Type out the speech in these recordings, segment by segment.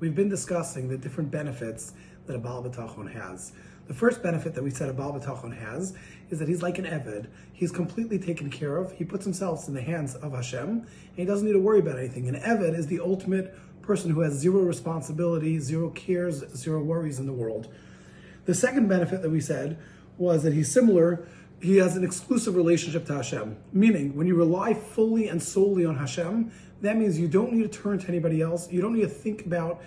we've been discussing the different benefits that a Baal B'tachon has. The first benefit that we said a Baal B'tachon has is that he's like an Eved. He's completely taken care of. He puts himself in the hands of Hashem, and he doesn't need to worry about anything. An Eved is the ultimate person who has zero responsibility, zero cares, zero worries in the world. The second benefit that we said was that he's similar he has an exclusive relationship to Hashem. Meaning, when you rely fully and solely on Hashem, that means you don't need to turn to anybody else. You don't need to think about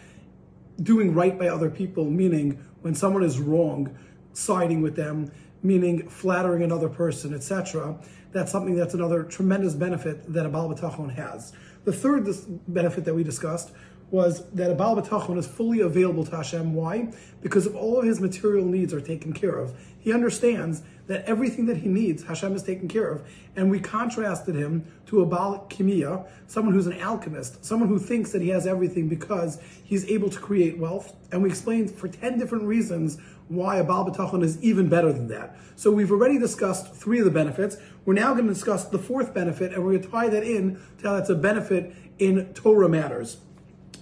doing right by other people, meaning when someone is wrong, siding with them, meaning flattering another person, etc. That's something that's another tremendous benefit that a Baal B'tachon has. The third benefit that we discussed was that a Baal B'tachon is fully available to Hashem. Why? Because of all of his material needs are taken care of. He understands that everything that he needs, Hashem is taken care of. And we contrasted him to a Baal Kimia, someone who's an alchemist, someone who thinks that he has everything because he's able to create wealth. And we explained for 10 different reasons why a Baal B'tachon is even better than that. So we've already discussed three of the benefits. We're now going to discuss the fourth benefit, and we're going to tie that in to how that's a benefit in Torah matters.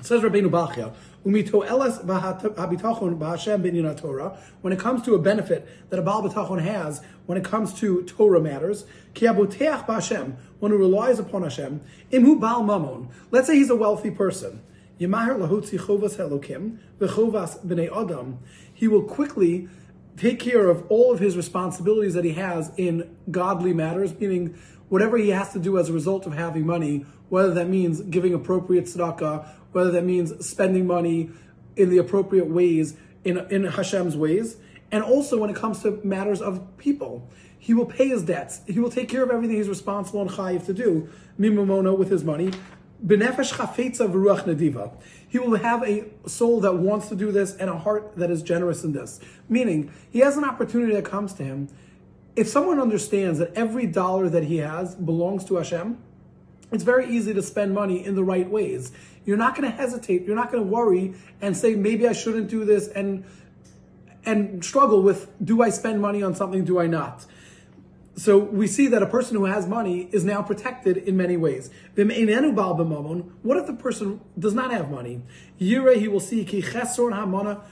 Says Rabbeinu Bachya. When it comes to a benefit that a Baal B'tachon has, when it comes to Torah matters, one who relies upon Hashem, imhu Baal Mamon. Let's say he's a wealthy person. He will quickly take care of all of his responsibilities that he has in godly matters, meaning whatever he has to do as a result of having money, whether that means giving appropriate tzedakah, whether that means spending money in the appropriate ways, in, in Hashem's ways, and also when it comes to matters of people. He will pay his debts. He will take care of everything he's responsible and chayiv to do, mimamono with his money. Benefesh chafetza v'ruach nadiva. He will have a soul that wants to do this and a heart that is generous in this. Meaning, he has an opportunity that comes to him. If someone understands that every dollar that he has belongs to Hashem, it's very easy to spend money in the right ways. You're not going to hesitate. You're not going to worry and say, maybe I shouldn't do this and, and struggle with, do I spend money on something? Do I not? So we see that a person who has money is now protected in many ways. What if the person does not have money? Yire, he will see ki tova.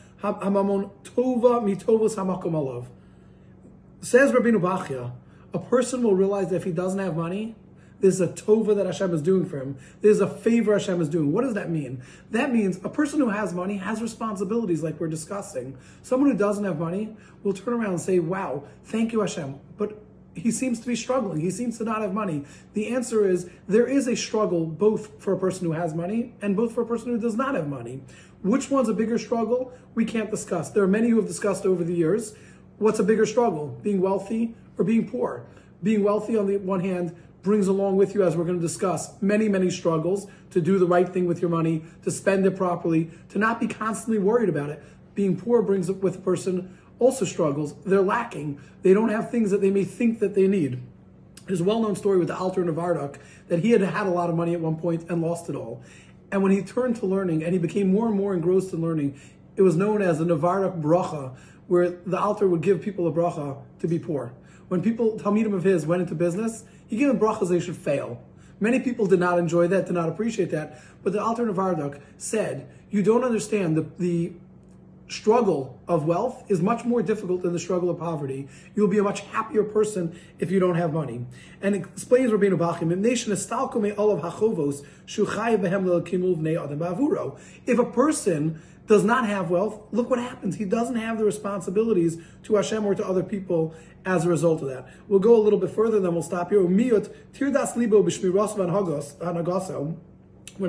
Says Rabbeinu Bachya, a person will realize that if he doesn't have money, there's a tova that Hashem is doing for him. There's a favor Hashem is doing. What does that mean? That means a person who has money has responsibilities, like we're discussing. Someone who doesn't have money will turn around and say, "Wow, thank you, Hashem," but he seems to be struggling. He seems to not have money. The answer is there is a struggle both for a person who has money and both for a person who does not have money. Which one's a bigger struggle? We can't discuss. There are many who have discussed over the years. What's a bigger struggle? Being wealthy or being poor? Being wealthy on the one hand brings along with you, as we're going to discuss, many, many struggles to do the right thing with your money, to spend it properly, to not be constantly worried about it. Being poor brings with a person also struggles. They're lacking. They don't have things that they may think that they need. There's a well-known story with the Alter Nevardok that he had had a lot of money at one point and lost it all. And when he turned to learning and he became more and more engrossed in learning, it was known as the Nevardok bracha, where the Alter would give people a bracha to be poor. When people, Talmidim of his, went into business, he gave them brachas they should fail. Many people did not enjoy that, did not appreciate that. But the Alter Nevardok said, you don't understand the, the struggle of wealth is much more difficult than the struggle of poverty. You'll be a much happier person if you don't have money. And it explains Rabbeinu Bachya, nation hachovos if a person does not have wealth, look what happens. He doesn't have the responsibilities to Hashem or to other people as a result of that. We'll go a little bit further, then we'll stop here. When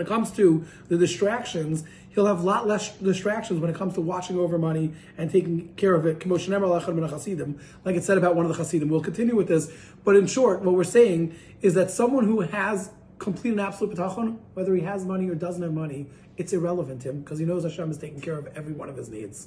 it comes to the distractions, he'll have a lot less distractions when it comes to watching over money and taking care of it. Like it said about one of the Hasidim. We'll continue with this, but in short, what we're saying is that someone who has complete and absolute bitachon, whether he has money or doesn't have money, it's irrelevant to him because he knows Hashem is taking care of every one of his needs.